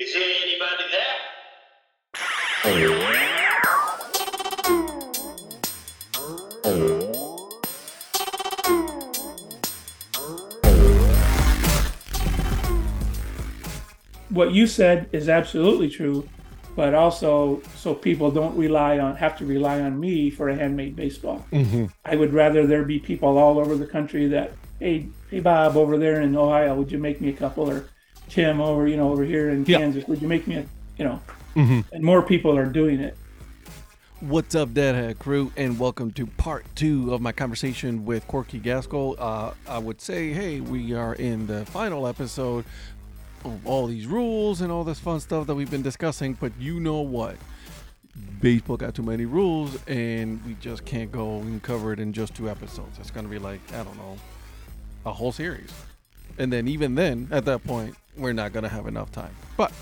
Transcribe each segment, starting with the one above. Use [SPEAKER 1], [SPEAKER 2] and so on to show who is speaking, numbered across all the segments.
[SPEAKER 1] Is there anybody there?
[SPEAKER 2] what you said is absolutely true, but also so people don't rely on have to rely on me for a handmade baseball.
[SPEAKER 3] Mm-hmm.
[SPEAKER 2] I would rather there be people all over the country that hey hey Bob over there in Ohio, would you make me a couple or Tim over you know over here in
[SPEAKER 3] Yeah.
[SPEAKER 2] Kansas, would you make me a you know?
[SPEAKER 3] Mm-hmm.
[SPEAKER 2] And more people are doing it.
[SPEAKER 3] What's up, Dad Hat crew, and welcome to part two of my conversation with Corky Gaskell. Uh, I would say, hey, we are in the final episode of all these rules and all this fun stuff that we've been discussing, but you know what? Baseball got too many rules, and we just can't go and cover it in just two episodes. It's going to be like, I don't know, a whole series. And then, even then, at that point, we're not going to have enough time. But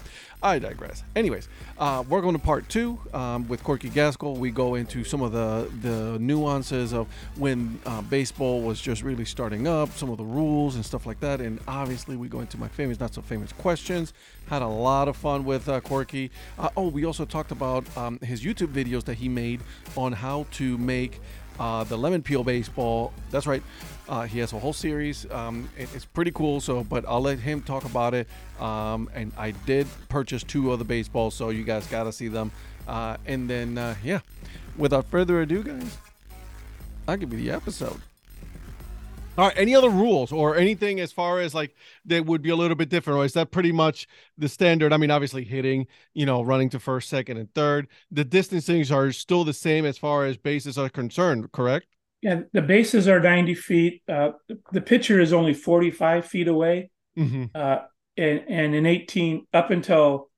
[SPEAKER 3] I digress. Anyways, uh, we're going to part two um, with Corky Gaskell. We go into some of the the nuances of when uh, baseball was just really starting up, some of the rules and stuff like that, and obviously we go into my famous, not so famous questions. Had a lot of fun with uh, Corky. Uh, oh, we also talked about um, his YouTube videos that he made on how to make uh, the lemon peel baseball. That's right. Uh, he has a whole series. Um, it- it's pretty cool. So, but I'll let him talk about it. Um, and I did purchase two of the baseballs, so you guys got to see them. Uh, and then, uh, yeah, without further ado, guys, I'll give you the episode. All right. Any other rules or anything as far as like that would be a little bit different, or is that pretty much the standard? I mean, obviously hitting, you know, running to first, second, and third. The distancings are still the same as far as bases are concerned, correct?
[SPEAKER 2] Yeah, the bases are 90 feet. Uh, the, pitcher is only 45 feet away.
[SPEAKER 3] Mm-hmm.
[SPEAKER 2] uh, and and in 18 up until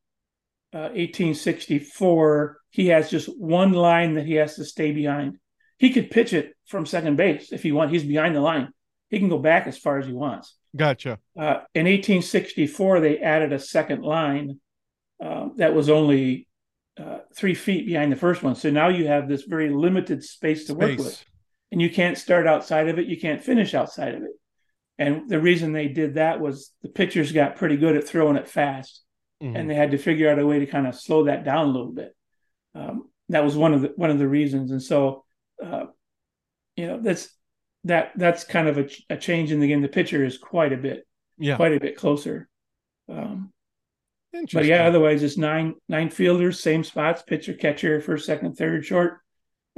[SPEAKER 2] uh, 1864 he has just one line that he has to stay behind he could pitch it from second base if he wants he's behind the line he can go back as far as he wants.
[SPEAKER 3] Gotcha.
[SPEAKER 2] uh, in 1864 they added a second line uh, that was only uh, three feet behind the first one. So now you have this very limited space to work with. And you can't start outside of it you can't finish outside of it. And the reason they did that was the pitchers got pretty good at throwing it fast.
[SPEAKER 3] Mhm.
[SPEAKER 2] and they had to figure out a way to kind of slow that down a little bit. Um, that was one of the one of the reasons. And so uh, you know that's that that's kind of a, a change in the game. The pitcher is quite a bit
[SPEAKER 3] yeah.
[SPEAKER 2] quite a bit closer. Um, but yeah otherwise it's nine nine fielders same spots pitcher catcher first second third short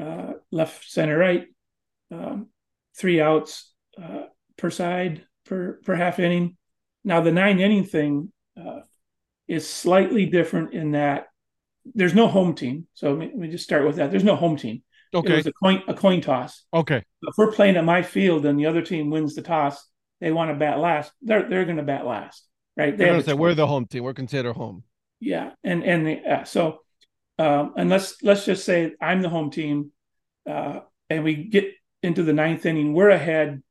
[SPEAKER 2] uh, left center right um, three outs uh, per side per per half inning. Now the nine inning thing uh, is slightly different in that there's no home team. So let me, let me just start with that. There's no home team it
[SPEAKER 3] okay.
[SPEAKER 2] was a coin a coin toss
[SPEAKER 3] Okay.
[SPEAKER 2] if we're playing at my field and the other team wins the toss they want to bat last they're they're going to bat last right
[SPEAKER 3] gonna say we're the home team. We're considered home.
[SPEAKER 2] yeah and and the, yeah, so um and let's let's just say i'm the home team uh and we get into the ninth inning we're ahead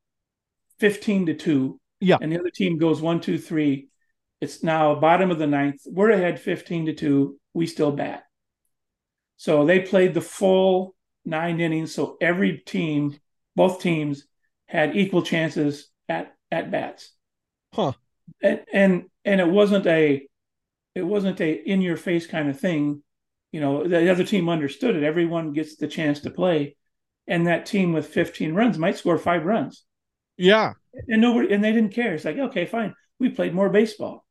[SPEAKER 2] 15 to 2
[SPEAKER 3] Yeah.
[SPEAKER 2] and the other team goes one two three it's now bottom of the ninth we're ahead 15 to 2 we still bat so they played the full nine innings so every team both teams had equal chances at at bats.
[SPEAKER 3] Huh.
[SPEAKER 2] and and and it wasn't a it wasn't a in your face kind of thing. You know the other team understood it. Everyone gets the chance to play. And that team with 15 runs might score five runs.
[SPEAKER 3] Yeah.
[SPEAKER 2] and nobody and they didn't care. It's like okay fine. We played more baseball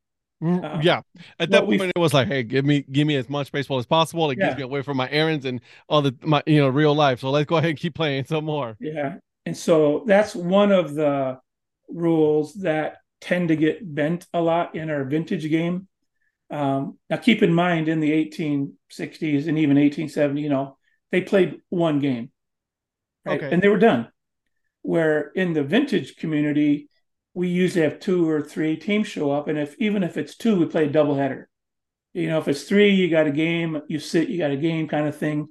[SPEAKER 2] Uh,
[SPEAKER 3] yeah. At that point, it was like, hey, give me give me as much baseball as possible. It
[SPEAKER 2] Yeah.
[SPEAKER 3] keeps me away from my errands and all the my you know real life. So let's go ahead and keep playing some more.
[SPEAKER 2] yeah and so that's one of the rules that tend to get bent a lot in our vintage game um, now keep in mind in the 1860s and even 1870 you know they played one game right
[SPEAKER 3] Okay.
[SPEAKER 2] and they were done where in the vintage community we usually have two or three teams show up and if even if it's two we play a doubleheader you know if it's three you got a game you sit you got a game kind of thing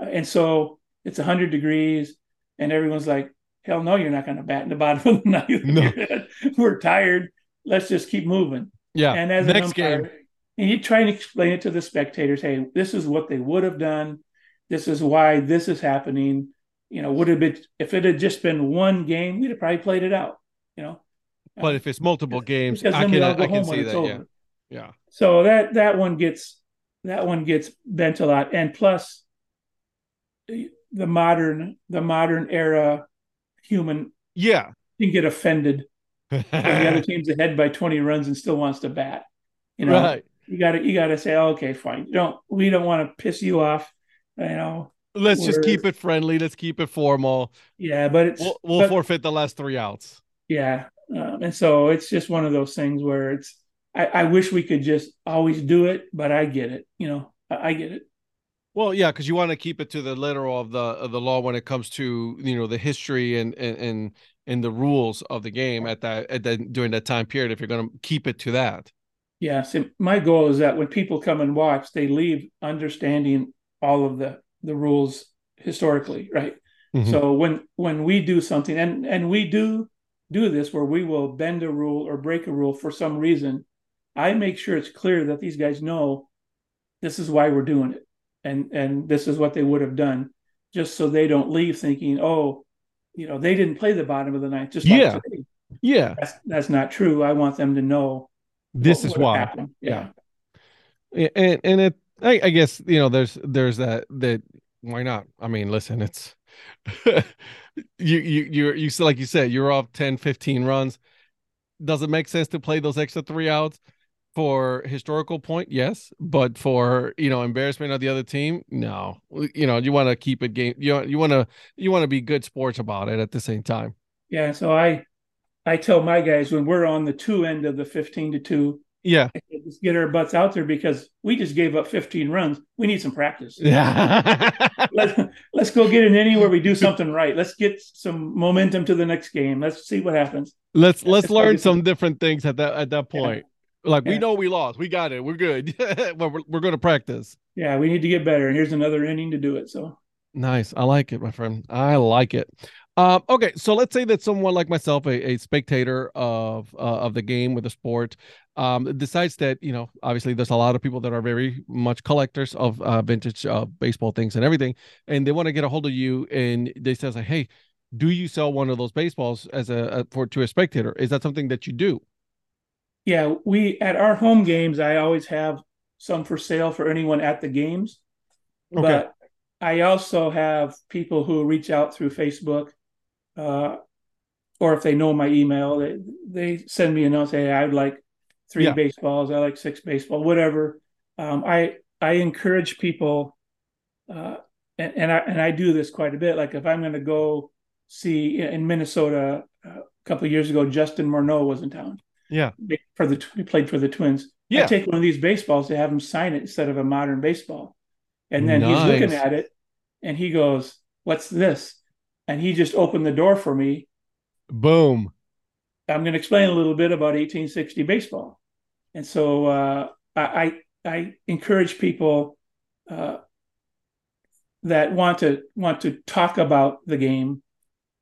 [SPEAKER 2] Uh, and so it's 100 degrees and everyone's like hell no you're not going to bat in the bottom of the ninth
[SPEAKER 3] No.
[SPEAKER 2] we're tired let's just keep moving
[SPEAKER 3] Yeah.
[SPEAKER 2] and as
[SPEAKER 3] Next
[SPEAKER 2] an umpire,
[SPEAKER 3] game.
[SPEAKER 2] and you try and explain it to the spectators, hey, this is what they would have done. This is why this is happening. You know, would have been if it had just been one game, we'd have probably played it out. You know,
[SPEAKER 3] But if it's multiple games,
[SPEAKER 2] because
[SPEAKER 3] I can I can see that. Yeah. Yeah.
[SPEAKER 2] So that that one gets that one gets bent a lot, and plus the modern the modern era human
[SPEAKER 3] Yeah.
[SPEAKER 2] can get offended when the other team's ahead by 20 runs and still wants to bat. You know,
[SPEAKER 3] right.
[SPEAKER 2] you got to you got to say, okay, fine. You don't we don't want to piss you off. You know,
[SPEAKER 3] Let's just keep it friendly. Let's keep it formal.
[SPEAKER 2] yeah, but it's
[SPEAKER 3] We'll, we'll
[SPEAKER 2] but-
[SPEAKER 3] forfeit the last three outs.
[SPEAKER 2] yeah, um, and so it's just one of those things where it's. I, I wish we could just always do it, but I get it. You know, I, I get it.
[SPEAKER 3] Well, yeah, because you want to keep it to the literal of the of the law when it comes to you know the history and and and, and the rules of the game at that at that during that time period. If you're going to keep it to that,
[SPEAKER 2] yes. So my goal is that when people come and watch, they leave understanding all of the the rules historically, right?
[SPEAKER 3] Mhm.
[SPEAKER 2] So when when we do something, and and we do do this where we will bend a rule or break a rule for some reason, I make sure it's clear that these guys know this is why we're doing it, and and this is what they would have done, just so they don't leave thinking, oh, you know, they didn't play the bottom of the ninth. Just like
[SPEAKER 3] Yeah.
[SPEAKER 2] today.
[SPEAKER 3] yeah,
[SPEAKER 2] that's that's not true. I want them to know
[SPEAKER 3] this is why.
[SPEAKER 2] happened. Yeah.
[SPEAKER 3] Yeah, and and it I, I guess you know there's there's that that why not i mean listen it's you you you're you so like you said you're off 10 15 runs. Does it make sense to play those extra three outs for historical point? Yes but for you know embarrassment of the other team no. You know you want to keep it game you you want to you want to be good sports about it at the same time.
[SPEAKER 2] Yeah, so I I tell my guys when we're on the two end of the 15 to 2,
[SPEAKER 3] yeah
[SPEAKER 2] say, get our butts out there because we just gave up 15 runs. We need some practice.
[SPEAKER 3] yeah
[SPEAKER 2] Let's let's go get an inning where we do something right. Let's get some momentum to the next game. Let's see what happens.
[SPEAKER 3] let's let's
[SPEAKER 2] it's
[SPEAKER 3] learn some different things at that at that point like we know we lost we got it we're good we're, we're going to practice
[SPEAKER 2] Yeah, we need to get better. And here's another inning to do it. So
[SPEAKER 3] nice i like it my friend i like it um okay so let's say that someone like myself a, a spectator of uh, of the game with the sport um decides that you know obviously there's a lot of people that are very much collectors of uh, vintage uh, baseball things and everything and they want to get a hold of you and they says like hey do you sell one of those baseballs as a, a for to a spectator is that something that you do
[SPEAKER 2] yeah, we at our home games, I always have some for sale for anyone at the games.
[SPEAKER 3] Okay.
[SPEAKER 2] But I also have people who reach out through Facebook, uh, or if they know my email, they they send me a note say, "I'd like three
[SPEAKER 3] Yeah.
[SPEAKER 2] baseballs. I like six baseball, whatever." Um, I I encourage people, uh, and, and I and I do this quite a bit. Like if I'm going to go see in Minnesota uh, a couple of years ago, Justin Morneau was in town
[SPEAKER 3] yeah
[SPEAKER 2] for the he played for the Twins.
[SPEAKER 3] Yeah.
[SPEAKER 2] I take one of these baseballs to have him sign it instead of a modern baseball. And then he's looking at it and he goes, What's this? And he just opened the door for me.
[SPEAKER 3] boom
[SPEAKER 2] I'm going to explain a little bit about 1860 baseball. And so uh, I, I encourage people uh, that want to want to talk about the game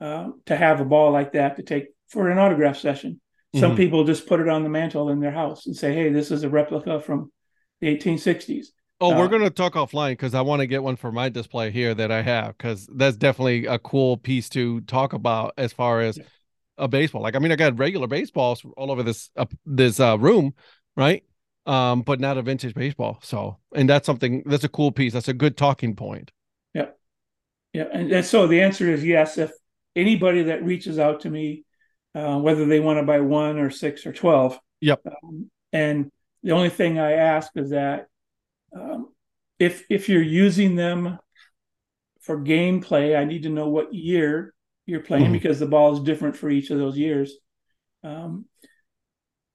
[SPEAKER 2] uh, to have a ball like that to take for an autograph session. Some
[SPEAKER 3] Mhm.
[SPEAKER 2] people just put it on the mantle in their house and say, "Hey, this is a replica from the 1860s."
[SPEAKER 3] Oh, we're
[SPEAKER 2] Uh,
[SPEAKER 3] gonna talk offline because I want to get one for my display here that I have because that's definitely a cool piece to talk about as far as
[SPEAKER 2] Yeah.
[SPEAKER 3] A baseball. Like, I mean, I got regular baseballs all over this uh, this uh, room, right? Um, but not a vintage baseball. So, and that's something that's a cool piece. That's a good talking point.
[SPEAKER 2] Yeah, and, and so the answer is yes. If anybody that reaches out to me, uh, whether they want to buy one or six or twelve,
[SPEAKER 3] Yep.
[SPEAKER 2] Um, and the only thing I ask is that um, if if you're using them for gameplay, I need to know what year you're playing
[SPEAKER 3] Mhm.
[SPEAKER 2] because the ball is different for each of those years. Um,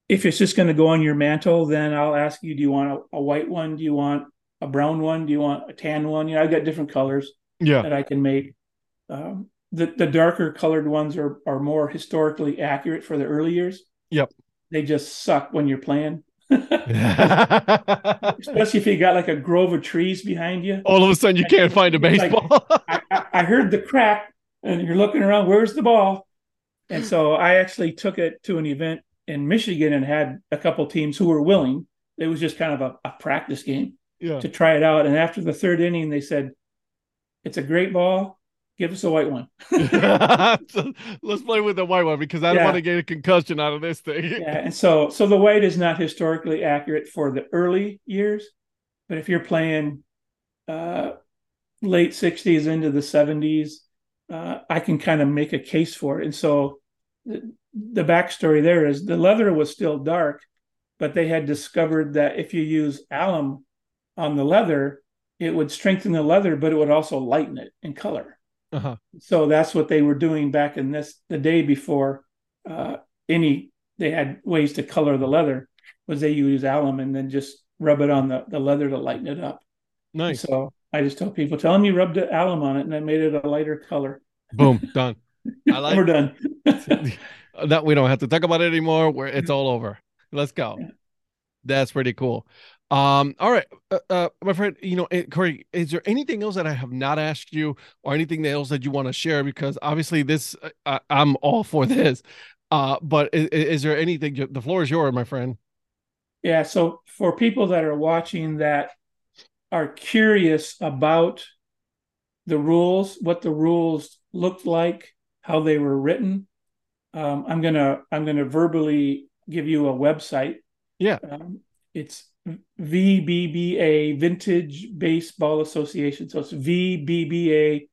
[SPEAKER 2] if it's just going to go on your mantle, then I'll ask you: Do you want a, a white one? Do you want a brown one? Do you want a tan one? You know, I've got different colors
[SPEAKER 3] Yeah.
[SPEAKER 2] that I can make. Um, the the darker colored ones are are more historically accurate for the early years.
[SPEAKER 3] Yep.
[SPEAKER 2] They just suck when you're playing, especially if you got like a grove of trees behind you.
[SPEAKER 3] All of a sudden, you can't find a
[SPEAKER 2] like-
[SPEAKER 3] baseball.
[SPEAKER 2] I, I, I heard the crack, and you're looking around. Where's the ball? And so I actually took it to an event in Michigan and had a couple teams who were willing. It was just kind of a, a practice game.
[SPEAKER 3] yeah.
[SPEAKER 2] to try it out. And after the third inning, they said, "It's a great ball. give us a white one.
[SPEAKER 3] So let's play with the white one because I don't
[SPEAKER 2] Yeah.
[SPEAKER 3] want to get a concussion out of this thing.
[SPEAKER 2] yeah, and so so the white is not historically accurate for the early years, but if you're playing uh, late '60s into the '70s, uh, I can kind of make a case for it. And so the, the backstory there is the leather was still dark, but they had discovered that if you use alum on the leather, it would strengthen the leather, but it would also lighten it in color.
[SPEAKER 3] Uh-huh.
[SPEAKER 2] So that's what they were doing back in this the day before uh, any they had ways to color the leather was they use alum and then just rub it on the, the leather to lighten it up.
[SPEAKER 3] Nice.
[SPEAKER 2] So I just tell people, tell them you rubbed the alum on it and that made it a lighter color.
[SPEAKER 3] Boom. Done. I like
[SPEAKER 2] We're done.
[SPEAKER 3] that we don't have to talk about it anymore. Where it's all over. Let's go.
[SPEAKER 2] Yeah.
[SPEAKER 3] That's pretty cool. Um, all right, uh, uh, my friend, you know, eh, Corey, is there anything else that I have not asked you, or anything else that you want to share? Because obviously, this uh, I, I'm all for this. Uh, but is, is there anything? The floor is yours, my friend.
[SPEAKER 2] Yeah. So for people that are watching that are curious about the rules, what the rules looked like, how they were written, um, I'm gonna I'm gonna verbally give you a website.
[SPEAKER 3] Yeah.
[SPEAKER 2] Um, it's VBBA Vintage Baseball Association. So it's VBBA.org,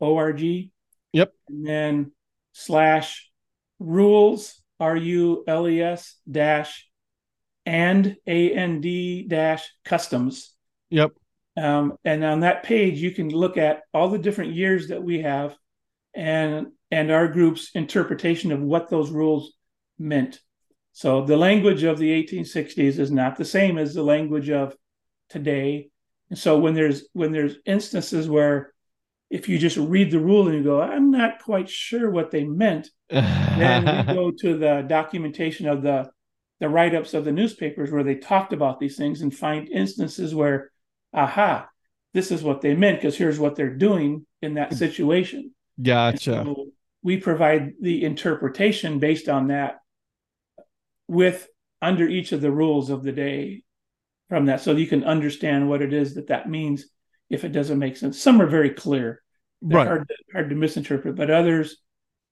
[SPEAKER 2] O-R-G.
[SPEAKER 3] yep.
[SPEAKER 2] And then slash rules, R-U-L-E-S dash and A-N-D dash customs.
[SPEAKER 3] Yep.
[SPEAKER 2] Um, and on that page, you can look at all the different years that we have and and our group's interpretation of what those rules meant. So the language of the 1860s is not the same as the language of today. And so when there's when there's instances where if you just read the rule and you go, I'm not quite sure what they meant, then we go to the documentation of the the write-ups of the newspapers where they talked about these things and find instances where, aha, this is what they meant because here's what they're doing in that situation.
[SPEAKER 3] Gotcha.
[SPEAKER 2] so we provide the interpretation based on that with under each of the rules of the day from that so you can understand what it is that that means if it doesn't make sense some are very clear They're
[SPEAKER 3] Right.
[SPEAKER 2] hard, to, hard to misinterpret but others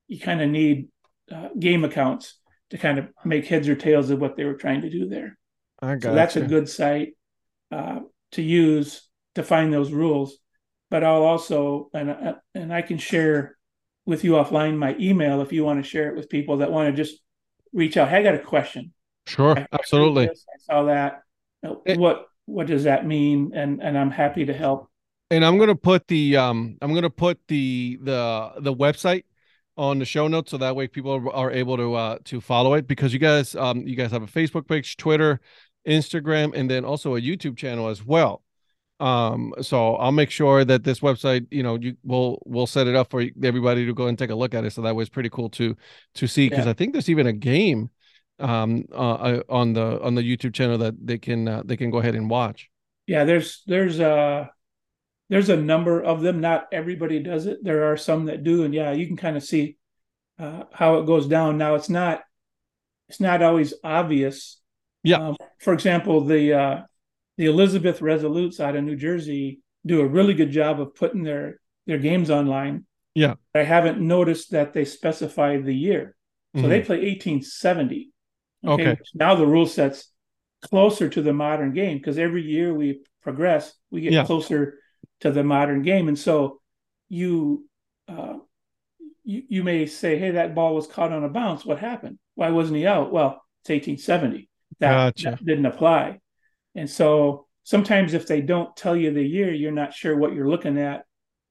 [SPEAKER 2] you kind of need uh, game accounts to kind of make heads or tails of what they were trying to do there
[SPEAKER 3] I got
[SPEAKER 2] so that's a good site uh, to use to find those rules. But I'll also and uh, and I can share with you offline my email if you want to share it with people that want to just reach out. Hey, I got a question.
[SPEAKER 3] Sure.
[SPEAKER 2] I-
[SPEAKER 3] Absolutely.
[SPEAKER 2] this, I saw that. Uh,
[SPEAKER 3] Eh.
[SPEAKER 2] What what does that mean? And and I'm happy to help.
[SPEAKER 3] and I'm gonna put the um I'm gonna put the the the website on the show notes so that way people are, able to uh to follow it because you guys um you guys have a Facebook page, Twitter, Instagram, and then also a YouTube channel as well. Um, so I'll make sure that this website, you know, you will we'll set it up for everybody to go and take a look at it. So that was pretty cool to to see because
[SPEAKER 2] Yeah.
[SPEAKER 3] I think there's even a game um uh, uh on the on the YouTube channel that they can uh, they can go ahead and watch.
[SPEAKER 2] Yeah, there's there's a there's a number of them. Not everybody does it. There are some that do, and yeah, you can kind of see uh, how it goes down. Now it's not it's not always obvious.
[SPEAKER 3] Yeah.
[SPEAKER 2] Um, for example, the uh, the Elizabeth Resolutes out of New Jersey do a really good job of putting their their games online.
[SPEAKER 3] Yeah.
[SPEAKER 2] I haven't noticed that they specify the year. So they play 1870.
[SPEAKER 3] Mm-hmm. Okay.
[SPEAKER 2] Now the rule set's closer to the modern game because every year we progress, we get
[SPEAKER 3] Yeah.
[SPEAKER 2] closer to the modern game, and so you, uh, you you may say, "Hey, that ball was caught on a bounce. What happened? Why wasn't he out?" Well, it's 1870. That,
[SPEAKER 3] Gotcha.
[SPEAKER 2] that didn't apply, and so sometimes if they don't tell you the year, you're not sure what you're looking at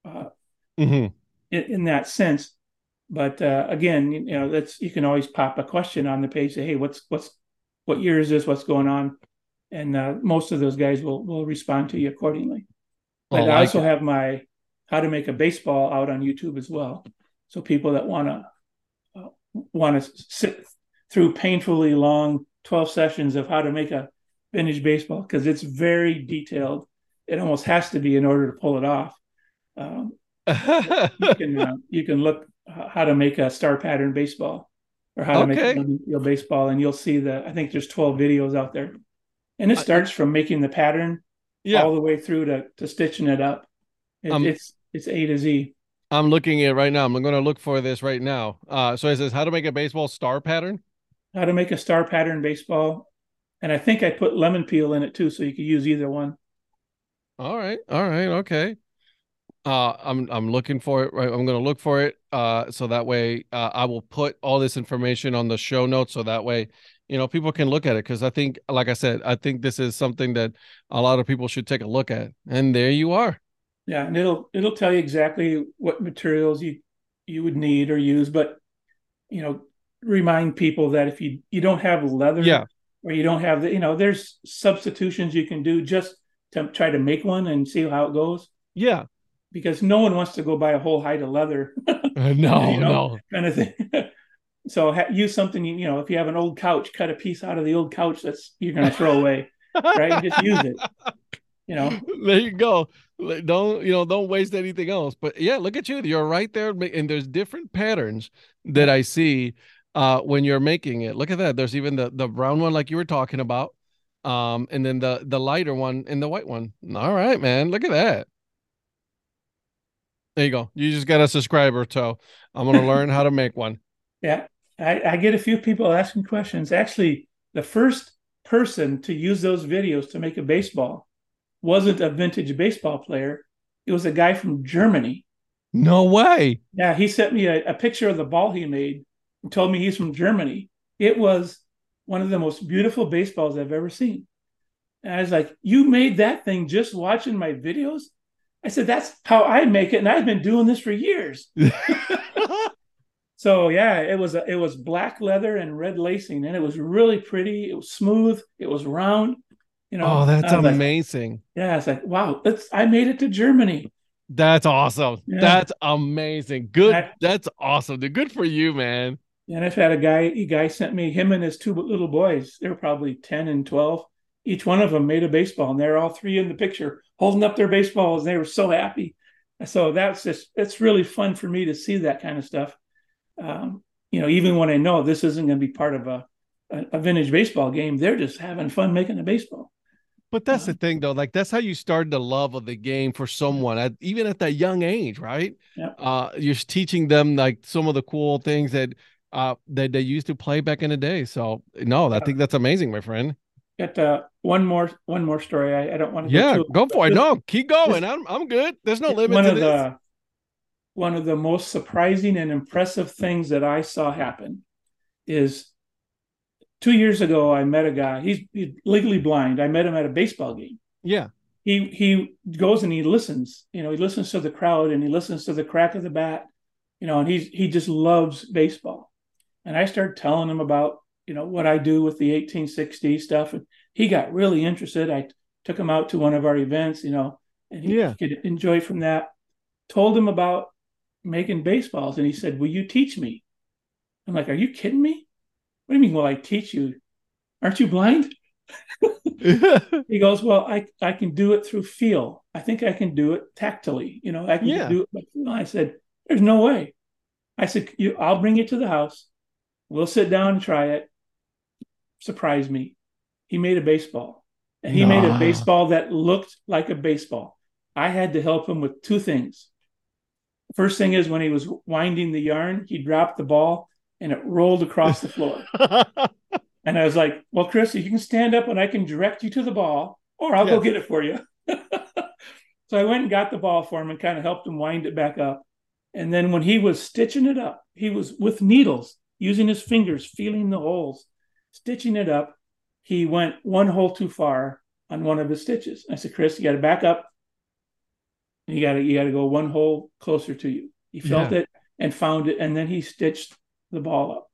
[SPEAKER 2] uh,
[SPEAKER 3] hmm
[SPEAKER 2] in, in that sense. But uh, again, you know, that's you can always pop a question on the page. Say, hey, what's what's what year is this? What's going on? And uh, most of those guys will will respond to you accordingly.
[SPEAKER 3] I
[SPEAKER 2] But I,
[SPEAKER 3] like
[SPEAKER 2] also
[SPEAKER 3] it.
[SPEAKER 2] have my how to make a baseball out on YouTube as well. So people that want to uh, want to sit through painfully long twelve sessions of how to make a vintage baseball because it's very detailed. It almost has to be in order to pull it off. Um, you can uh, you can look uh, how to make a star pattern baseball or how to make
[SPEAKER 3] Okay.
[SPEAKER 2] a double baseball, and you'll see the. I think there's 12 videos out there, and it starts from making the pattern
[SPEAKER 3] yeah.
[SPEAKER 2] all the way through to to stitching it up. It,
[SPEAKER 3] Um,
[SPEAKER 2] it's it's A to Z.
[SPEAKER 3] I'm looking at it right now. I'm going to look for this right now. Uh, so it says how to make a baseball star pattern.
[SPEAKER 2] How to make a star pattern baseball, and I think I put lemon peel in it too, so you could use either one.
[SPEAKER 3] All right, all right, okay. Uh, I'm I'm looking for it. Right, I'm going to look for it. Uh, so that way, uh, I will put all this information on the show notes. So that way, you know, people can look at it because I think, like I said, I think this is something that a lot of people should take a look at. And there you are.
[SPEAKER 2] Yeah, and it'll it'll tell you exactly what materials you you would need or use, but you know, remind people that if you you don't have leather,
[SPEAKER 3] Yeah.
[SPEAKER 2] or you don't have the, you know, there's substitutions you can do just to try to make one and see how it goes.
[SPEAKER 3] Yeah.
[SPEAKER 2] Because no one wants to go buy a whole hide of leather,
[SPEAKER 3] no,
[SPEAKER 2] You know?
[SPEAKER 3] no.
[SPEAKER 2] kind of thing. so ha- use something you know. If you have an old couch, cut a piece out of the old couch that's you're going to throw away, right? And just use it. You know,
[SPEAKER 3] there you go. Don't you know? Don't waste anything else. But yeah, look at you. You're right there, and there's different patterns that I see uh, when you're making it. Look at that. There's even the the brown one, like you were talking about, um, and then the the lighter one and the white one. All right, man. Look at that. There you go. You just got a subscriber, so I'm gonna learn how to make one.
[SPEAKER 2] Yeah, I, I get a few people asking questions. Actually, the first person to use those videos to make a baseball wasn't a vintage baseball player. It was a guy from Germany.
[SPEAKER 3] No way.
[SPEAKER 2] Yeah, he sent me a, a picture of the ball he made and told me he's from Germany. It was one of the most beautiful baseballs I've ever seen. And I was like, You made that thing just watching my videos? I said, That's how I make it. And I've been doing this for years. So yeah, it was a, it was black leather and red lacing, and it was really pretty. It was smooth. It was round. You know.
[SPEAKER 3] oh, that's
[SPEAKER 2] was like-
[SPEAKER 3] amazing.
[SPEAKER 2] yeah, it's like wow, that's I made it to Germany.
[SPEAKER 3] That's awesome.
[SPEAKER 2] Yeah.
[SPEAKER 3] That's amazing. Good.
[SPEAKER 2] I-
[SPEAKER 3] That's awesome. dude. Good for you, man.
[SPEAKER 2] And I've had a guy. A guy sent me him and his two little boys. They were probably ten and twelve. Each one of them made a baseball, and they're all three in the picture holding up their baseballs. And they were so happy. So that's just it's really fun for me to see that kind of stuff. Um, you know, even when I know this isn't going to be part of a, a vintage baseball game, they're just having fun making a baseball.
[SPEAKER 3] But that's the thing, though. Like that's how you start the love of the game for someone, at, even at that young age, right?
[SPEAKER 2] Yeah.
[SPEAKER 3] Uh, you're teaching them like some of the cool things that uh that they used to play back in the day. So no, I think that's amazing, my friend.
[SPEAKER 2] Got uh, one more one more story. I, I don't want to
[SPEAKER 3] Yeah,
[SPEAKER 2] too-
[SPEAKER 3] go for it. No, keep going. I'm I'm good. There's no limit
[SPEAKER 2] one
[SPEAKER 3] to
[SPEAKER 2] of
[SPEAKER 3] this.
[SPEAKER 2] the one of the most surprising and impressive things that I saw happen is two years ago I met a guy. He's, he's legally blind. I met him at a baseball game.
[SPEAKER 3] Yeah.
[SPEAKER 2] He he goes and he listens. You know, he listens to the crowd and he listens to the crack of the bat. You know, and he's he just loves baseball. And I started telling him about you know what I do with the 1860 stuff, and he got really interested. I took him out to one of our events. You know, and he
[SPEAKER 3] Yeah.
[SPEAKER 2] could enjoy from that. Told him about making baseballs, and he said, "Will you teach me?" I'm like, "Are you kidding me? What do you mean? Will I teach you? Aren't you blind?" He goes, Well, I, I can do it through feel. I think I can do it tactily. You know, I can
[SPEAKER 3] Yeah.
[SPEAKER 2] do it. I said, There's no way. I said, you, I'll bring you to the house. We'll sit down and try it. Surprise me. He made a baseball. And he made a baseball that looked like a baseball. I had to help him with two things. First thing is when he was winding the yarn, he dropped the ball and it rolled across the floor. And I was like, well, Chris, you can stand up and I can direct you to the ball, or I'll go get it for you. so I went and got the ball for him and kind of helped him wind it back up. And then when he was stitching it up, he was with needles, using his fingers, feeling the holes, stitching it up. He went one hole too far on one of his stitches. I said, Chris, you got to back up. You got to you got to go one hole closer to you. He felt
[SPEAKER 3] Yeah.
[SPEAKER 2] it and found it, and then he stitched the ball up,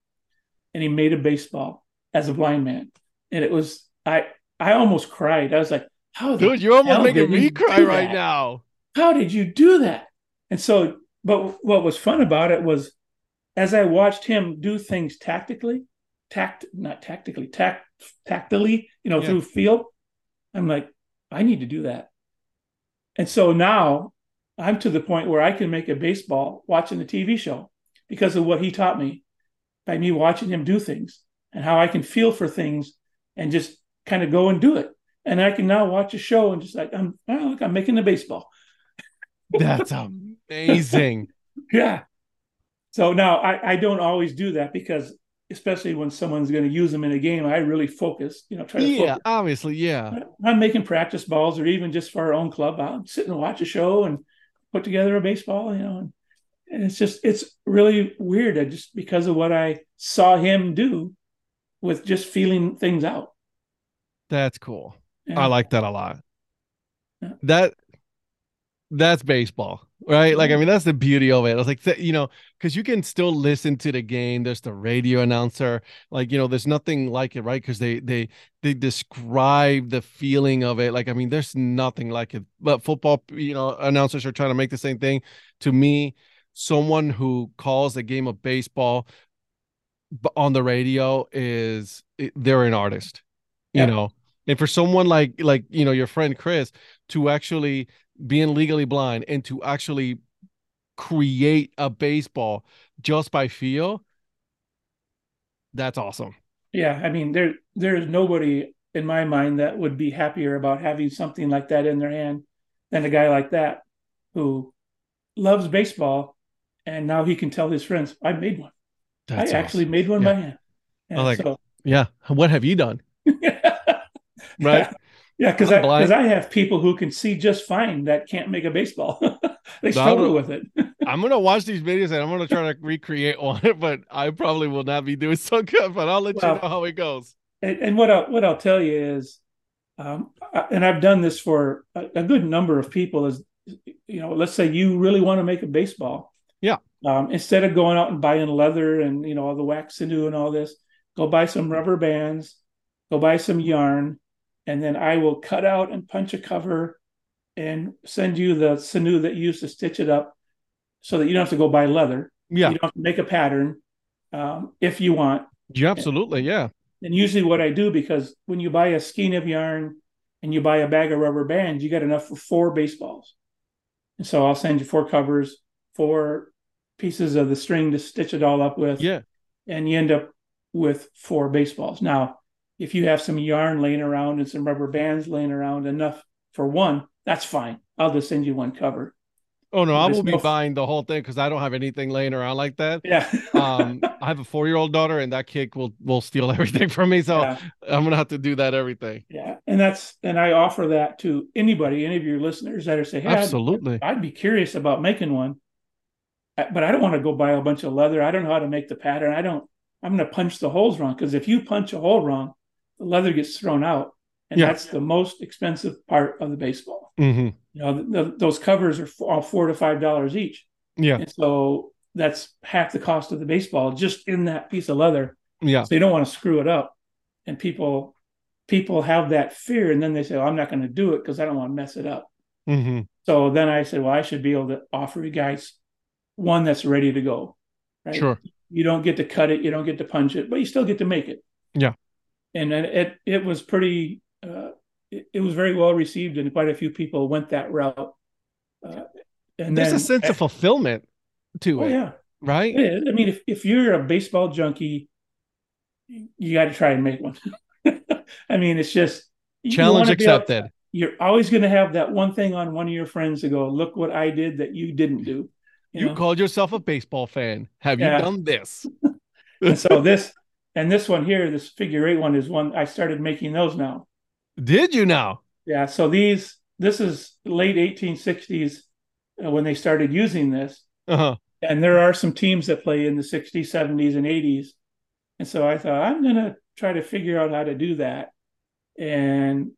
[SPEAKER 2] and he made a baseball as a blind man. And it was I I almost cried. I was like, how the
[SPEAKER 3] Dude, you're almost making me cry right
[SPEAKER 2] that?
[SPEAKER 3] now.
[SPEAKER 2] how did you do that? And so, but what was fun about it was as I watched him do things tactically, tact, not tactically, tact, tactily, you know,
[SPEAKER 3] Yeah.
[SPEAKER 2] through field, I'm like, I need to do that. And so now I'm to the point where I can make a baseball watching a TV show because of what he taught me by me watching him do things and how I can feel for things and just kind of go and do it. And I can now watch a show and just like, I'm, oh, look, I'm making a baseball.
[SPEAKER 3] That's amazing.
[SPEAKER 2] Yeah. So now I, I don't always do that because especially when someone's going to use them in a game, I really focus, you know, try to
[SPEAKER 3] Yeah,
[SPEAKER 2] focus.
[SPEAKER 3] obviously, yeah.
[SPEAKER 2] I'm making practice balls or even just for our own club. I'll sit and watch a show and put together a baseball, you know, and, and it's just, it's really weird. I just, because of what I saw him do with just feeling things out.
[SPEAKER 3] That's cool.
[SPEAKER 2] Yeah.
[SPEAKER 3] I like that a lot.
[SPEAKER 2] Yeah.
[SPEAKER 3] That that's baseball, right? Like, I mean, that's the beauty of it. I was like, you know, because you can still listen to the game. There's the radio announcer, like, you know, there's nothing like it, right? Because they they they describe the feeling of it. Like, I mean, there's nothing like it. But football, you know, announcers are trying to make the same thing. To me, someone who calls a game of baseball on the radio is they're an artist, you
[SPEAKER 2] Yeah.
[SPEAKER 3] know. And for someone like like you know your friend Chris to actually being legally blind and to actually create a baseball just by feel, that's awesome.
[SPEAKER 2] Yeah, I mean, there there's nobody in my mind that would be happier about having something like that in their hand than a guy like that who loves baseball and now he can tell his friends, I made one.
[SPEAKER 3] That's
[SPEAKER 2] I actually made one
[SPEAKER 3] Yeah.
[SPEAKER 2] by hand.
[SPEAKER 3] I like
[SPEAKER 2] so,
[SPEAKER 3] Yeah. What have you done? Right.
[SPEAKER 2] Yeah, because
[SPEAKER 3] I'm
[SPEAKER 2] I. 'cause I have people who can see just fine that can't make a baseball. they struggle with it.
[SPEAKER 3] I'm gonna watch these videos and I'm gonna try to recreate one, but I probably will not be doing so good. But I'll let
[SPEAKER 2] Well,
[SPEAKER 3] you know how it goes.
[SPEAKER 2] and, and what I'll what I'll tell you is, um, I- and I've done this for a, a good number of people. Is you know, let's say you really want to make a baseball.
[SPEAKER 3] Yeah.
[SPEAKER 2] Um, instead of going out and buying leather and you know all the wax sinew and all this, go buy some rubber bands, go buy some yarn, and then I will cut out and punch a cover, and send you the sinew that you use to stitch it up, so that you don't have to go buy leather.
[SPEAKER 3] Yeah,
[SPEAKER 2] You don't have to make a pattern, um, if you want.
[SPEAKER 3] yeah, absolutely, yeah.
[SPEAKER 2] And usually what I do, because when you buy a skein of yarn and you buy a bag of rubber bands, you got enough for four baseballs. And so I'll send you four covers, four pieces of the string to stitch it all up with.
[SPEAKER 3] Yeah.
[SPEAKER 2] And you end up with four baseballs. Now, if you have some yarn laying around and some rubber bands laying around enough for one, that's fine. I'll just send you one cover.
[SPEAKER 3] Oh no, I will be
[SPEAKER 2] no-
[SPEAKER 3] buying the whole thing because I don't have anything laying around like that.
[SPEAKER 2] Yeah.
[SPEAKER 3] Um, I have a four year old daughter, and that kid will will steal everything from me. So
[SPEAKER 2] yeah.
[SPEAKER 3] I'm gonna have to do that everything.
[SPEAKER 2] Yeah. And that's, and I offer that to anybody, any of your listeners that are saying, hey, I'd-
[SPEAKER 3] Absolutely.
[SPEAKER 2] I'd be curious about making one, Uh, but I don't want to go buy a bunch of leather. I don't know how to make the pattern. I don't. I'm going to punch the holes wrong because if you punch a hole wrong, the leather gets thrown out, and
[SPEAKER 3] Yeah.
[SPEAKER 2] that's the most expensive part of the baseball.
[SPEAKER 3] hmm
[SPEAKER 2] You know, the, the, those covers are all four to five dollars each,
[SPEAKER 3] Yeah,
[SPEAKER 2] and so that's half the cost of the baseball just in that piece of leather.
[SPEAKER 3] yeah,
[SPEAKER 2] So you don't want to screw it up, and people people have that fear, and then they say, well, "I'm not going to do it because I don't want to mess it up."
[SPEAKER 3] hmm
[SPEAKER 2] So then I said, well, I should be able to offer you guys one that's ready to go. Right?
[SPEAKER 3] sure.
[SPEAKER 2] You don't get to cut it, you don't get to punch it, but you still get to make it.
[SPEAKER 3] Yeah.
[SPEAKER 2] And it it was pretty. Uh, it, it was very well received, and quite a few people went that route. Uh, and
[SPEAKER 3] There's
[SPEAKER 2] then,
[SPEAKER 3] a sense of fulfillment to
[SPEAKER 2] oh
[SPEAKER 3] it,
[SPEAKER 2] yeah,
[SPEAKER 3] right?
[SPEAKER 2] it. I mean, if if you're a baseball junkie, you got to try and make one. I mean, it's just you
[SPEAKER 3] Challenge
[SPEAKER 2] be able-
[SPEAKER 3] accepted.
[SPEAKER 2] you're always going to have that one thing on one of your friends to go, look what I did that you didn't do.
[SPEAKER 3] You
[SPEAKER 2] know?
[SPEAKER 3] called yourself a baseball fan. Have
[SPEAKER 2] Yeah.
[SPEAKER 3] you done this?
[SPEAKER 2] So this and this one here, this figure eight one is one I started making those now.
[SPEAKER 3] Did you now?
[SPEAKER 2] Yeah. So these this is late 1860s uh, when they started using this,
[SPEAKER 3] Uh-huh.
[SPEAKER 2] and there are some teams that play in the 60s, 70s, and 80s. And so I thought I'm gonna try to figure out how to do that. And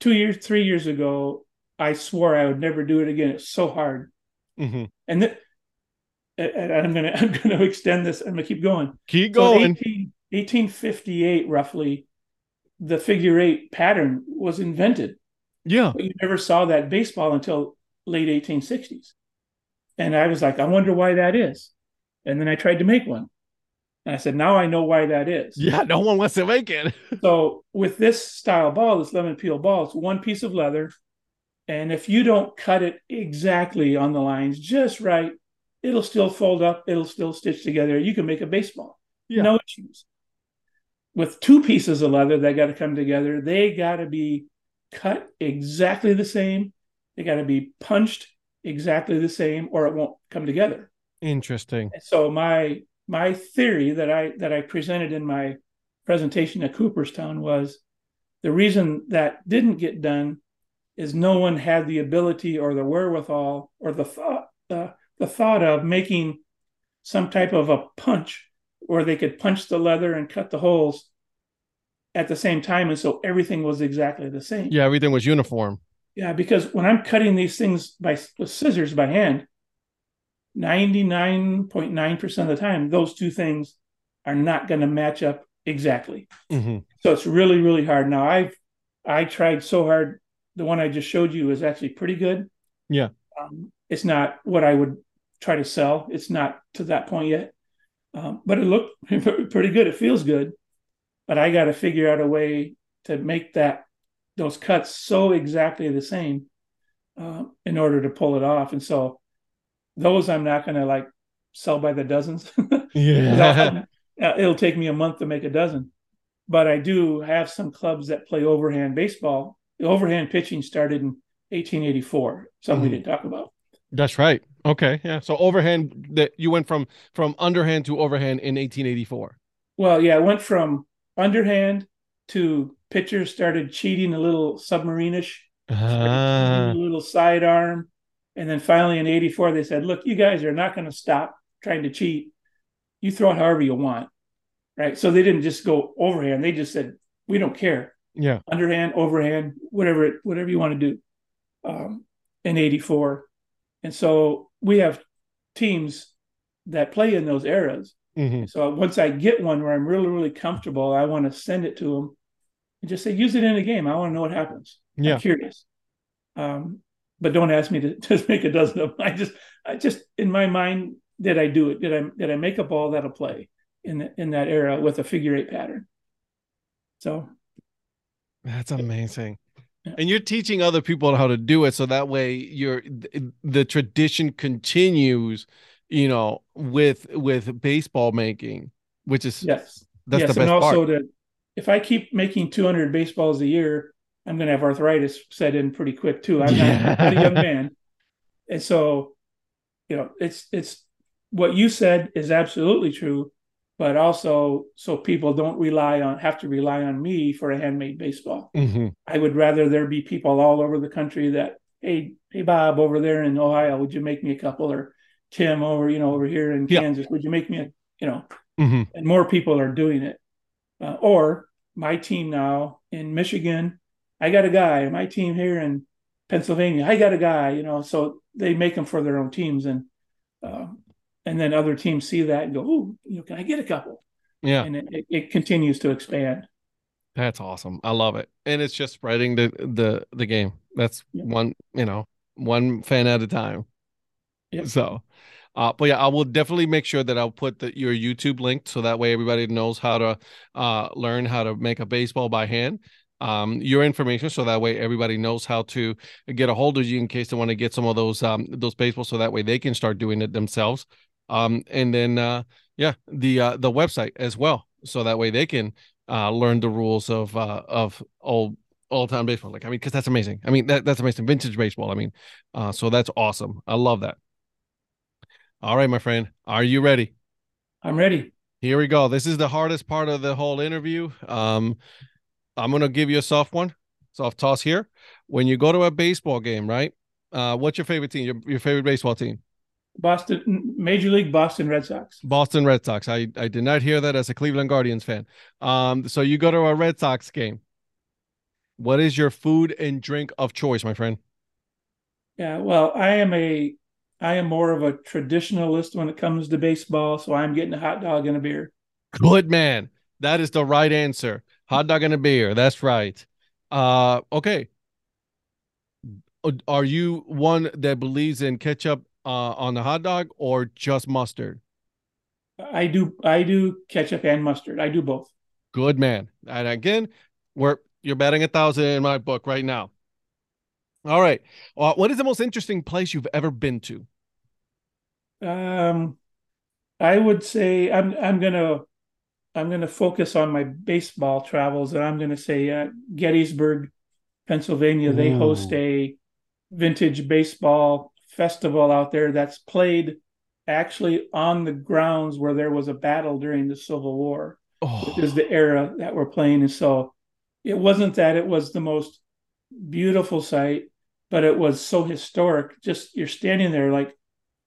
[SPEAKER 2] two years, three years ago, I swore I would never do it again. It's so hard.
[SPEAKER 3] hmm
[SPEAKER 2] and th- and I'm gonna I'm gonna extend this. I'm gonna keep going.
[SPEAKER 3] Keep
[SPEAKER 2] So
[SPEAKER 3] going.
[SPEAKER 2] 18, 1858, roughly, the figure eight pattern was invented,
[SPEAKER 3] yeah.
[SPEAKER 2] but you never saw that baseball until late 1860s. And I was like, I wonder why that is. And then I tried to make one, and I said, now I know why that is.
[SPEAKER 3] Yeah. No one wants to make it.
[SPEAKER 2] So with this style ball, this lemon peel ball, it's one piece of leather. And if you don't cut it exactly on the lines just right, it'll still fold up, it'll still stitch together. You can make a baseball.
[SPEAKER 3] Yeah.
[SPEAKER 2] No issues. With two pieces of leather that got to come together, they got to be cut exactly the same. They got to be punched exactly the same or it won't come together.
[SPEAKER 3] Interesting.
[SPEAKER 2] So my my theory that I that I presented in my presentation at Cooperstown was the reason that didn't get done is no one had the ability or the wherewithal or the thought uh, the thought of making some type of a punch where they could punch the leather and cut the holes at the same time and so everything was exactly the same.
[SPEAKER 3] Yeah, everything was uniform.
[SPEAKER 2] yeah because when i'm cutting these things by with scissors by hand 99.9% of the time those two things are not going to match up exactly.
[SPEAKER 3] Hmm
[SPEAKER 2] so it's really really hard. Now i've i tried so hard. The one i just showed you is actually pretty good.
[SPEAKER 3] Yeah.
[SPEAKER 2] um, it's not what i would try to sell. It's not to that point yet um, but it looked pretty good it feels good but i got to figure out a way to make that those cuts so exactly the same uh, in order to pull it off and so those i'm not going to like sell by the dozens
[SPEAKER 3] Yeah.
[SPEAKER 2] it'll take me a month to make a dozen. But I do have some clubs that play overhand baseball. The overhand pitching started in 1884, something we
[SPEAKER 3] Mhm.
[SPEAKER 2] didn't talk about.
[SPEAKER 3] That's right. Okay. Yeah. So overhand that you went from from underhand to overhand in 1884.
[SPEAKER 2] Well, yeah, it went from underhand to pitchers started cheating a little submarinish,
[SPEAKER 3] Ah.
[SPEAKER 2] a little sidearm. And then finally in 84, they said, look, you guys are not going to stop trying to cheat. You throw it however you want. Right. So they didn't just go overhand. They just said, we don't care.
[SPEAKER 3] yeah.
[SPEAKER 2] underhand, overhand, whatever it, whatever you want to do, um, in '84, and so we have teams that play in those eras.
[SPEAKER 3] hmm
[SPEAKER 2] So once I get one where I'm really really comfortable, I want to send it to them and just say use it in a game. I want to know what happens.
[SPEAKER 3] Yeah.
[SPEAKER 2] I'm curious. Um, but don't ask me to just make a dozen of them. I just I just in my mind did I do it? Did I did I make a ball that'll play in the, in that era with a figure eight pattern? So
[SPEAKER 3] That's amazing. And you're teaching other people how to do it so that way you're the tradition continues, you know, with with baseball making, which is
[SPEAKER 2] yes.
[SPEAKER 3] that's
[SPEAKER 2] yes,
[SPEAKER 3] the best
[SPEAKER 2] and also
[SPEAKER 3] part.
[SPEAKER 2] that if I keep making 200 baseballs a year, I'm going to have arthritis set in pretty quick too. I'm,
[SPEAKER 3] Yeah.
[SPEAKER 2] not, not a young man, and so you know it's it's what you said is absolutely true, but also so people don't rely on have to rely on me for a handmade baseball.
[SPEAKER 3] Mhm.
[SPEAKER 2] I would rather there be people all over the country that hey hey Bob over there in Ohio, would you make me a couple or Tim over you know over here in
[SPEAKER 3] Yeah.
[SPEAKER 2] Kansas, would you make me a you know
[SPEAKER 3] Mhm.
[SPEAKER 2] and more people are doing it. Uh, or my team now in Michigan, I got a guy. My team here in Pennsylvania, I got a guy. You know, so they make them for their own teams, and um, and then other teams see that and go, "Ooh, you know, can I get a couple?"
[SPEAKER 3] Yeah.
[SPEAKER 2] And it, it, it continues to expand.
[SPEAKER 3] That's awesome. I love it. And it's just spreading the the the game. That's
[SPEAKER 2] Yeah.
[SPEAKER 3] one, you know, one fan at a time.
[SPEAKER 2] Yeah.
[SPEAKER 3] So uh but yeah, I will definitely make sure that I'll put the, your YouTube link so that way everybody knows how to uh learn how to make a baseball by hand. Um your information so that way everybody knows how to get a hold of you in case they want to get some of those um those baseballs so that way they can start doing it themselves. Um and then uh yeah, the uh the website as well so that way they can uh, learn the rules of uh, of old old time baseball. Like I mean, because that's amazing. I mean, that that's amazing. Vintage baseball. I mean, uh, so that's awesome. I love that. All right, my friend, are you ready?
[SPEAKER 2] I'm ready.
[SPEAKER 3] Here we go. This is the hardest part of the whole interview. Um, I'm gonna give you a soft one, soft toss here. When you go to a baseball game, right? Uh, what's your favorite team? Your, your favorite baseball team?
[SPEAKER 2] Boston Major League Boston Red Sox.
[SPEAKER 3] Boston Red Sox. I I did not hear that as a Cleveland Guardians fan. Um, so you go to a Red Sox game. What is your food and drink of choice, my friend?
[SPEAKER 2] Yeah, well, I am a I am more of a traditionalist when it comes to baseball, so I'm getting a hot dog and a beer.
[SPEAKER 3] Good man. That is the right answer. Hot dog and a beer. That's right. Uh, okay. Are you one that believes in ketchup uh, on the hot dog or just mustard?
[SPEAKER 2] I do I do ketchup and mustard. I do both.
[SPEAKER 3] Good man. And again, we're you're betting a thousand in my book right now. All right. Uh, what is the most interesting place you've ever been to?
[SPEAKER 2] Um, I would say I'm I'm gonna I'm gonna focus on my baseball travels, and I'm gonna say uh, Gettysburg, Pennsylvania. They host a vintage baseball festival out there that's played actually on the grounds where there was a battle during the Civil War,
[SPEAKER 3] Oh,
[SPEAKER 2] which is the era that we're playing. And so it wasn't that it was the most beautiful sight, but it was so historic. Just you're standing there like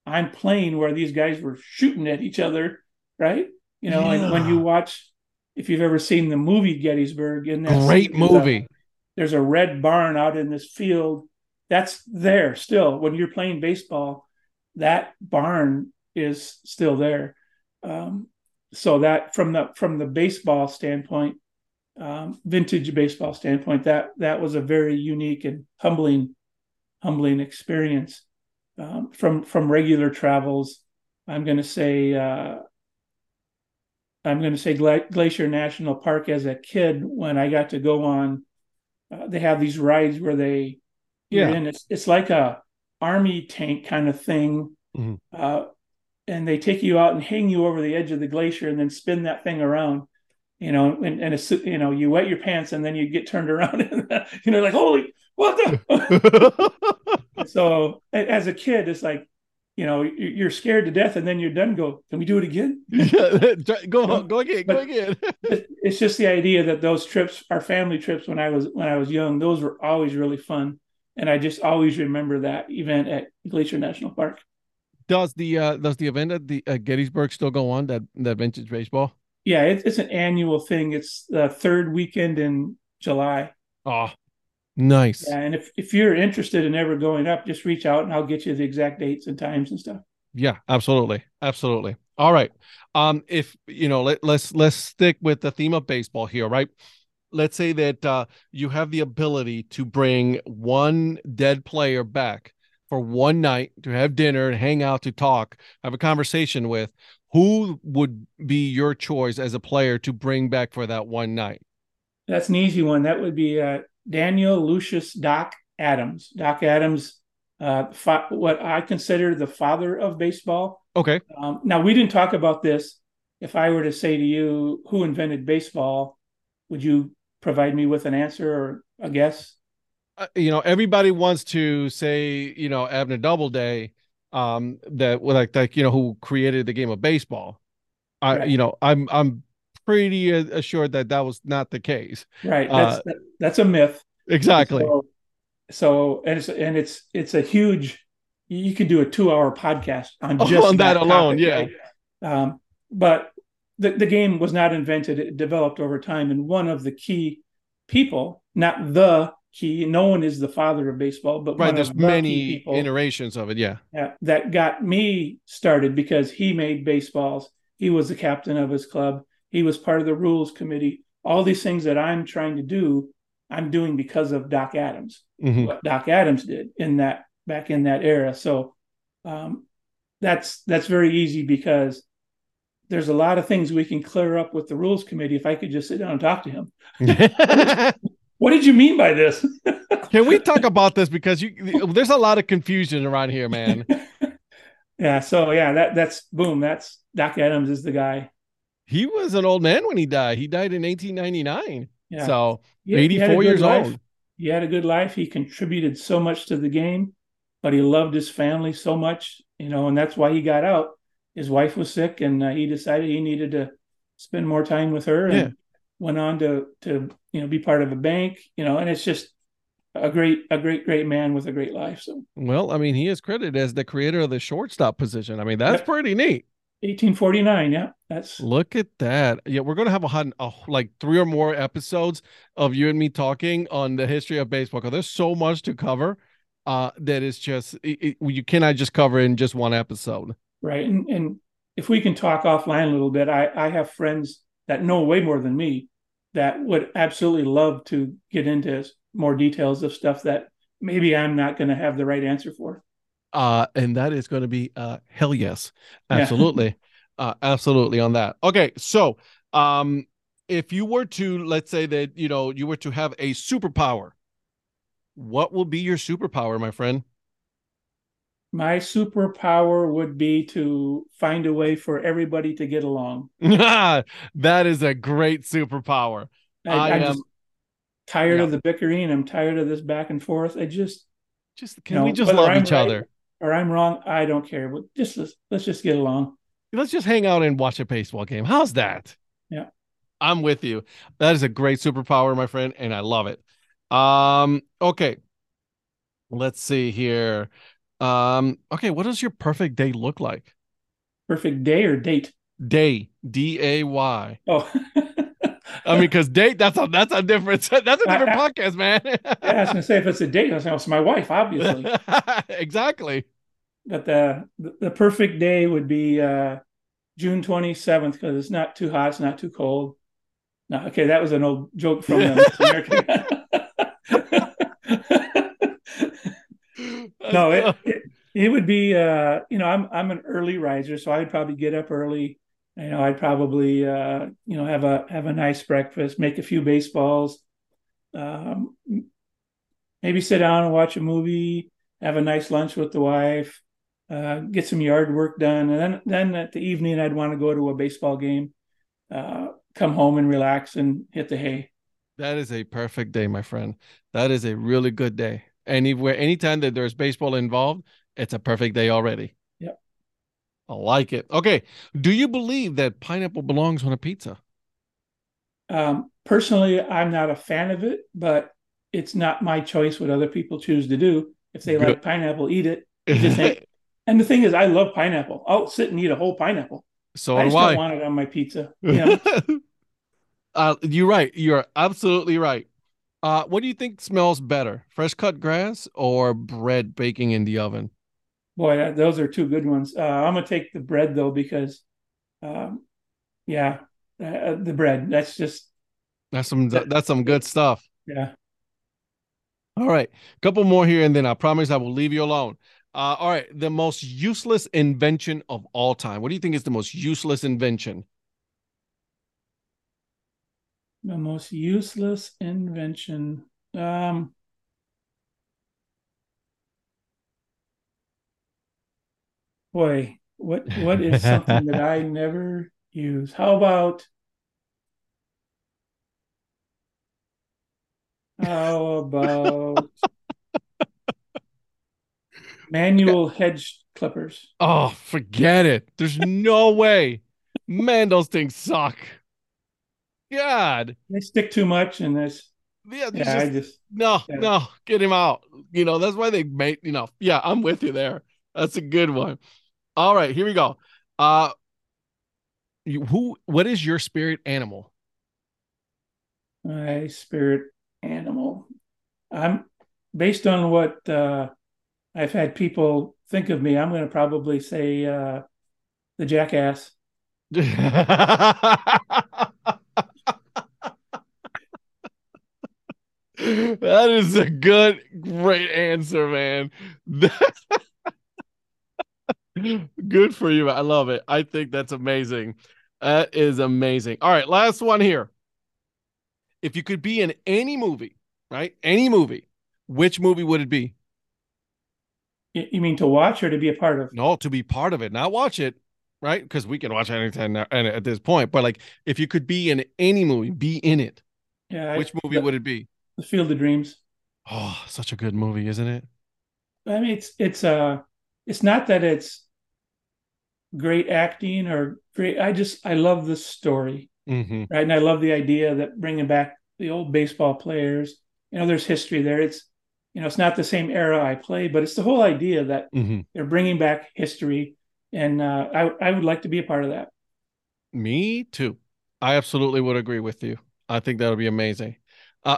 [SPEAKER 2] I'm playing where these guys were shooting at each other, right? You know, and when you watch, if you've ever seen the movie Gettysburg, in that
[SPEAKER 3] great
[SPEAKER 2] scene, there's a-
[SPEAKER 3] movie.
[SPEAKER 2] there's a red barn out in this field that's there still. When you're playing baseball that barn is still there. Um, so that from the from the baseball standpoint um, vintage baseball standpoint that that was a very unique and humbling humbling experience. Um, from from regular travels i'm going to say uh, i'm going to say Gla- glacier national park as a kid when i got to go on uh, they have these rides where they
[SPEAKER 3] Yeah.
[SPEAKER 2] in it's, it's like a army tank kind of thing
[SPEAKER 3] Mhm.
[SPEAKER 2] uh, and they take you out and hang you over the edge of the glacier and then spin that thing around you know and, and it's you know you wet your pants and then you get turned around and you know like holy what the so as a kid it's like you know you- you're scared to death and then you're done go can we do it again
[SPEAKER 3] Yeah, go go again, go again.
[SPEAKER 2] it's just the idea that those trips our family trips when i was when i was young those were always really fun and i just always remember that event at glacier national park
[SPEAKER 3] Does the uh does the event at the uh, Gettysburg still go on that that vintage baseball?
[SPEAKER 2] yeah it, it's an annual thing it's the third weekend in july
[SPEAKER 3] Oh, nice.
[SPEAKER 2] yeah, and if, if you're interested in ever going up just reach out and i'll get you the exact dates and times and stuff
[SPEAKER 3] Yeah, absolutely. Absolutely. All right. Um, if you know, let, let's let's stick with the theme of baseball here, right? Let's say that uh you have the ability to bring one dead player back for one night to have dinner and hang out to talk, have a conversation with. Who would be your choice as a player to bring back for that one night?
[SPEAKER 2] That's an easy one. That would be uh, Daniel Lucius Doc Adams. Doc Adams, uh, fa- what I consider the father of baseball.
[SPEAKER 3] Okay.
[SPEAKER 2] Um, now, we didn't talk about this. If I were to say to you, who invented baseball, would you provide me with an answer or a guess?
[SPEAKER 3] uh, you know everybody wants to say you know Abner Doubleday um that like like you know who created the game of baseball I
[SPEAKER 2] Right.
[SPEAKER 3] you know I'm I'm pretty uh, assured that that was not the case
[SPEAKER 2] Right.
[SPEAKER 3] Uh,
[SPEAKER 2] That's that, that's a myth.
[SPEAKER 3] exactly
[SPEAKER 2] So, so and it's and it's it's a huge. You could do a two-hour podcast on
[SPEAKER 3] Oh,
[SPEAKER 2] just
[SPEAKER 3] on that alone,
[SPEAKER 2] topic,
[SPEAKER 3] yeah.
[SPEAKER 2] right? Um, but the the game was not invented; it developed over time, and one of the key people, not the key. No one is the father of baseball, but
[SPEAKER 3] right
[SPEAKER 2] one
[SPEAKER 3] there's
[SPEAKER 2] of the
[SPEAKER 3] many
[SPEAKER 2] people
[SPEAKER 3] iterations of it yeah
[SPEAKER 2] yeah, that got me started because he made baseballs. He was the captain of his club. He was part of the rules committee. All these things that I'm trying to do, I'm doing because of Doc Adams.
[SPEAKER 3] Mhm.
[SPEAKER 2] What Doc Adams did in that back in that era. So um, that's that's very easy because there's a lot of things we can clear up with the rules committee if I could just sit down and talk to him. What did you mean by this?
[SPEAKER 3] can we talk about this because you there's a lot of confusion around here man
[SPEAKER 2] yeah. So yeah, that that's boom. That's Doc Adams is the guy.
[SPEAKER 3] he was an old man when he died he died in 1899
[SPEAKER 2] Yeah.
[SPEAKER 3] so
[SPEAKER 2] He- he had a
[SPEAKER 3] 84
[SPEAKER 2] good
[SPEAKER 3] years
[SPEAKER 2] life.
[SPEAKER 3] old
[SPEAKER 2] He had a good life. He contributed so much to the game, but he loved his family so much, you know, and that's why he got out. His wife was sick, and uh, he decided he needed to spend more time with her, and
[SPEAKER 3] Yeah.
[SPEAKER 2] went on to to you know be part of a bank, you know, and it's just a great a great great man with a great life. So
[SPEAKER 3] Well, I mean, he is credited as the creator of the shortstop position. I mean, that's
[SPEAKER 2] Yep.
[SPEAKER 3] pretty neat.
[SPEAKER 2] 1849, yeah, that's
[SPEAKER 3] Look at that. Yeah, we're gonna have a, a like three or more episodes of you and me talking on the history of baseball because there's so much to cover. Uh, that is just it, it- you cannot just cover in just one episode.
[SPEAKER 2] Right. And and if we can talk offline a little bit, I I have friends that know way more than me that would absolutely love to get into more details of stuff that maybe I'm not going to have the right answer for.
[SPEAKER 3] Uh, and that is going to be uh hell yes,
[SPEAKER 2] Yeah.
[SPEAKER 3] absolutely, uh, absolutely on that. Okay, so um, if you were to let's say that you know you were to have a superpower, what will be your superpower, my friend?
[SPEAKER 2] My superpower would be to find a way for everybody to get along.
[SPEAKER 3] that is a great superpower.
[SPEAKER 2] I,
[SPEAKER 3] I
[SPEAKER 2] I'm
[SPEAKER 3] am-
[SPEAKER 2] just tired
[SPEAKER 3] yeah.
[SPEAKER 2] of the bickering. I'm tired of this back and forth. I just
[SPEAKER 3] Just can
[SPEAKER 2] No,
[SPEAKER 3] we just love
[SPEAKER 2] I'm
[SPEAKER 3] each
[SPEAKER 2] right-
[SPEAKER 3] other?
[SPEAKER 2] or I'm wrong. I don't care. But just let's, let's just get along.
[SPEAKER 3] Let's just hang out and watch a baseball game. How's that?
[SPEAKER 2] Yeah.
[SPEAKER 3] I'm with you. That is a great superpower, my friend, and I love it. Um, okay. Let's see here. Um, okay, what does your perfect day look like?
[SPEAKER 2] Perfect day or date?
[SPEAKER 3] Day, D A Y.
[SPEAKER 2] Oh,
[SPEAKER 3] I mean, because date that's a that's a different that's a different
[SPEAKER 2] I-
[SPEAKER 3] podcast, man.
[SPEAKER 2] yeah, I was gonna say if it's a date, I was gonna say, it's my wife, obviously.
[SPEAKER 3] exactly.
[SPEAKER 2] but the the perfect day would be uh, June twenty seventh because it's not too hot, it's not too cold. No, okay, that was an old joke from the American. no, it, it it would be uh, you know I'm I'm an early riser, so I'd probably get up early. You know, I'd probably uh, you know have a have a nice breakfast, make a few baseballs, um, maybe sit down and watch a movie, have a nice lunch with the wife, uh, get some yard work done, and then then at the evening I'd want to go to a baseball game, uh, come home and relax and hit the hay.
[SPEAKER 3] That is a perfect day, my friend. That is a really good day. Anywhere, anytime that there's baseball involved, it's a perfect day already.
[SPEAKER 2] yeah
[SPEAKER 3] I like it. Okay. Do you believe that pineapple belongs on a pizza?
[SPEAKER 2] Um, personally, I'm not a fan of it, but it's not my choice what other people choose to do. If they
[SPEAKER 3] Good.
[SPEAKER 2] like pineapple, eat it. And the thing is, I love pineapple. I'll sit and eat a whole pineapple.
[SPEAKER 3] so
[SPEAKER 2] I just don't want it on my pizza. You know?
[SPEAKER 3] uh, you're right. You're absolutely right. Uh, what do you think smells better, fresh cut grass or bread baking in the oven?
[SPEAKER 2] Boy, that, those are two good ones. Uh, I'm gonna take the bread though because, um, yeah, uh, the bread. That's just
[SPEAKER 3] That's some that's some good stuff.
[SPEAKER 2] yeah.
[SPEAKER 3] All right, a couple more here, and then I promise I will leave you alone. Uh, all right, the most useless invention of all time. What do you think is the most useless invention?
[SPEAKER 2] The most useless invention. Um, boy, what what is something that I never use? How about how about manual hedge clippers?
[SPEAKER 3] Oh, forget it. There's no way. Man, those things suck. God.
[SPEAKER 2] They stick too much in this.
[SPEAKER 3] Yeah, there's
[SPEAKER 2] Yeah, I
[SPEAKER 3] just-
[SPEAKER 2] just
[SPEAKER 3] no,
[SPEAKER 2] yeah.
[SPEAKER 3] no, get him out. You know, that's why they made, you know, yeah, I'm with you there. That's a good one. All right, here we go. Uh you, who what is your spirit animal?
[SPEAKER 2] my spirit animal. I'm based on what uh, I've had people think of me. I'm going to probably say uh, the jackass.
[SPEAKER 3] that is a good, great answer, man. good for you. I love it. I think that's amazing. That is amazing. All right, last one here. If you could be in any movie, right? Any movie, which movie would it be?
[SPEAKER 2] You mean to watch or to be a part of?
[SPEAKER 3] No, to be part of it, not watch it, right? Because we can watch anytime at this point. But like, if you could be in any movie, be in it.
[SPEAKER 2] Yeah, I-
[SPEAKER 3] Which movie
[SPEAKER 2] the,
[SPEAKER 3] would it be?
[SPEAKER 2] The Field of Dreams.
[SPEAKER 3] Oh, such a good movie, isn't it?
[SPEAKER 2] I mean, it's it's uh, it's not that it's great acting or great. I just I love the story.
[SPEAKER 3] Mm-hmm.
[SPEAKER 2] right? And I love the idea that bringing back the old baseball players. You know, there's history there. It's you know, it's not the same era I play, but it's the whole idea that
[SPEAKER 3] Mm-hmm.
[SPEAKER 2] they're bringing back history, and uh, I I would like to be a part of that.
[SPEAKER 3] Me too. I absolutely would agree with you. I think that would be amazing. Uh,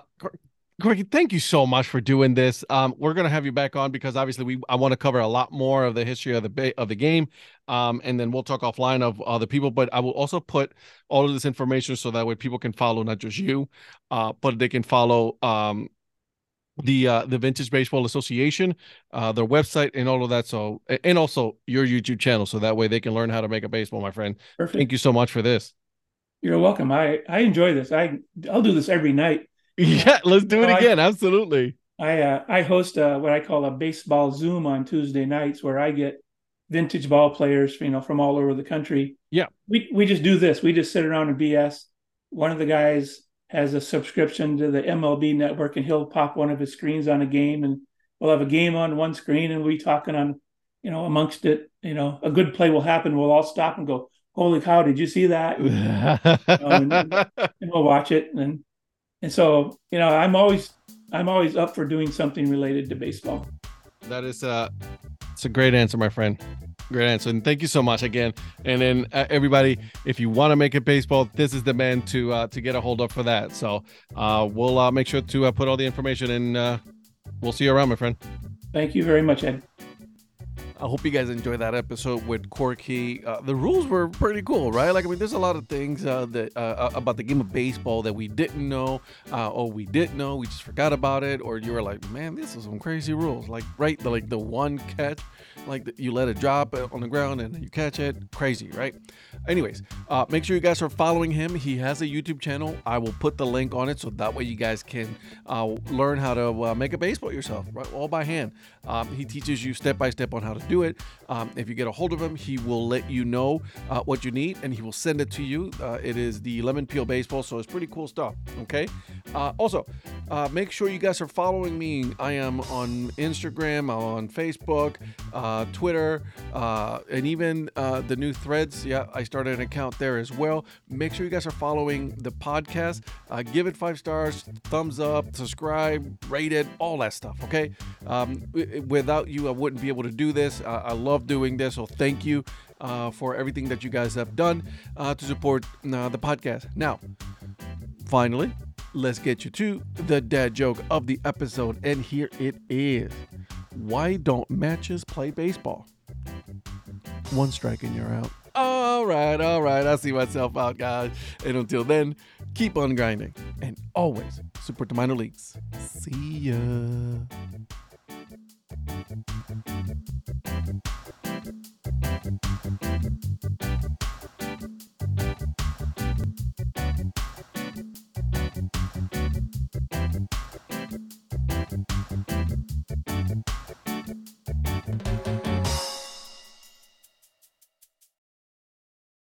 [SPEAKER 3] Greg, thank you so much for doing this. Um, we're gonna have you back on because obviously we I want to cover a lot more of the history of the of the game, um, and then we'll talk offline of other people. But I will also put all of this information so that way people can follow not just you, uh, but they can follow um the uh the Vintage Baseball Association, uh, their website, and all of that. So and also your YouTube channel, so that way they can learn how to make a baseball. My friend,
[SPEAKER 2] Perfect.
[SPEAKER 3] thank you so much for this.
[SPEAKER 2] You're welcome. I I enjoy this. I I'll do this every night.
[SPEAKER 3] Yeah, let's do it
[SPEAKER 2] No, I-
[SPEAKER 3] again. Absolutely.
[SPEAKER 2] I uh, I host uh what I call a baseball Zoom on Tuesday nights where I get vintage ball players, you know, from all over the country.
[SPEAKER 3] Yeah.
[SPEAKER 2] We we just do this. We just sit around and BS. One of the guys has a subscription to the MLB network and he'll pop one of his screens on a game and we'll have a game on one screen and we'll be talking on you know, amongst it, you know, a good play will happen. We'll all stop and go, "Holy cow! Did you see that?" and, and we'll watch it, and and so you know, I'm always I'm always up for doing something related to baseball.
[SPEAKER 3] That is uh it's a great answer, my friend. Great answer, and thank you so much again. And then uh, everybody, if you want to make it baseball, this is the man to uh, to get a hold of for that. So uh, we'll uh, make sure to uh, put all the information, and uh, we'll see you around, my friend.
[SPEAKER 2] Thank you very much, Ed.
[SPEAKER 3] I hope you guys enjoyed that episode with Corky. Uh, the rules were pretty cool, right? Like, I mean, there's a lot of things uh, that uh, about the game of baseball that we didn't know, uh, or we did know, we just forgot about it, or you were like, man, this is some crazy rules. Like, right, the, like the one catch, like the, you let it drop on the ground and you catch it, crazy, right? Anyways, uh, make sure you guys are following him. He has a YouTube channel. I will put the link on it so that way you guys can uh, learn how to make a baseball yourself, right, all by hand. Um, he teaches you step by step on how to do it. Um, if you get a hold of him, he will let you know uh, what you need and he will send it to you. Uh, it is the Lemon Peel Baseball, so it's pretty cool stuff. Okay. Uh, also, uh, make sure you guys are following me. I am on Instagram, on Facebook, uh, Twitter, uh, and even the new threads. Yeah, I started an account there as well. Make sure you guys are following the podcast. give it five stars, thumbs up, subscribe, rate it, all that stuff. Okay. Um, without you, I wouldn't be able to do this. Uh, I love doing this, so thank you uh, for everything that you guys have done uh, to support uh, the podcast. Now, finally, let's get you to the dad joke of the episode, and here it is. Why don't matches play baseball? One strike and you're out. All right, all right. I see myself out, guys. And until then, keep on grinding and always support the minor leagues. See ya.